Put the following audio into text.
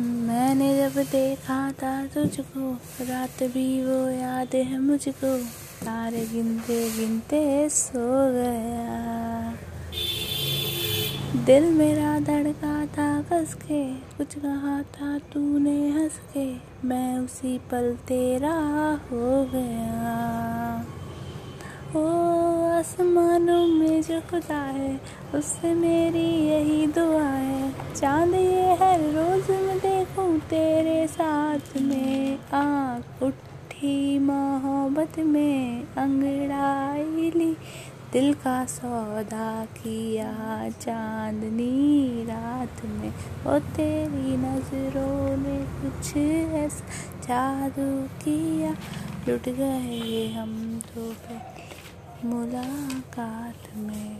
मैंने जब देखा था तुझको, रात भी वो याद है मुझको। तारे गिनते गिनते सो गया। दिल मेरा धड़का था कस के, कुछ कहा था तूने हंस के। मैं उसी पल तेरा हो गया। ओ, आसमानों में जो खुदा है, उससे मेरी यही दुआ है। चाँद ये हर रोज मैं देखूँ तेरे साथ में। आँख उठी मोहब्बत में अंगड़ाई ली। दिल का सौदा किया चांदनी रात में। ओ तेरी नज़रों ने कुछ ऐसा जादू किया। लुट गए हम तो मुलाकात में।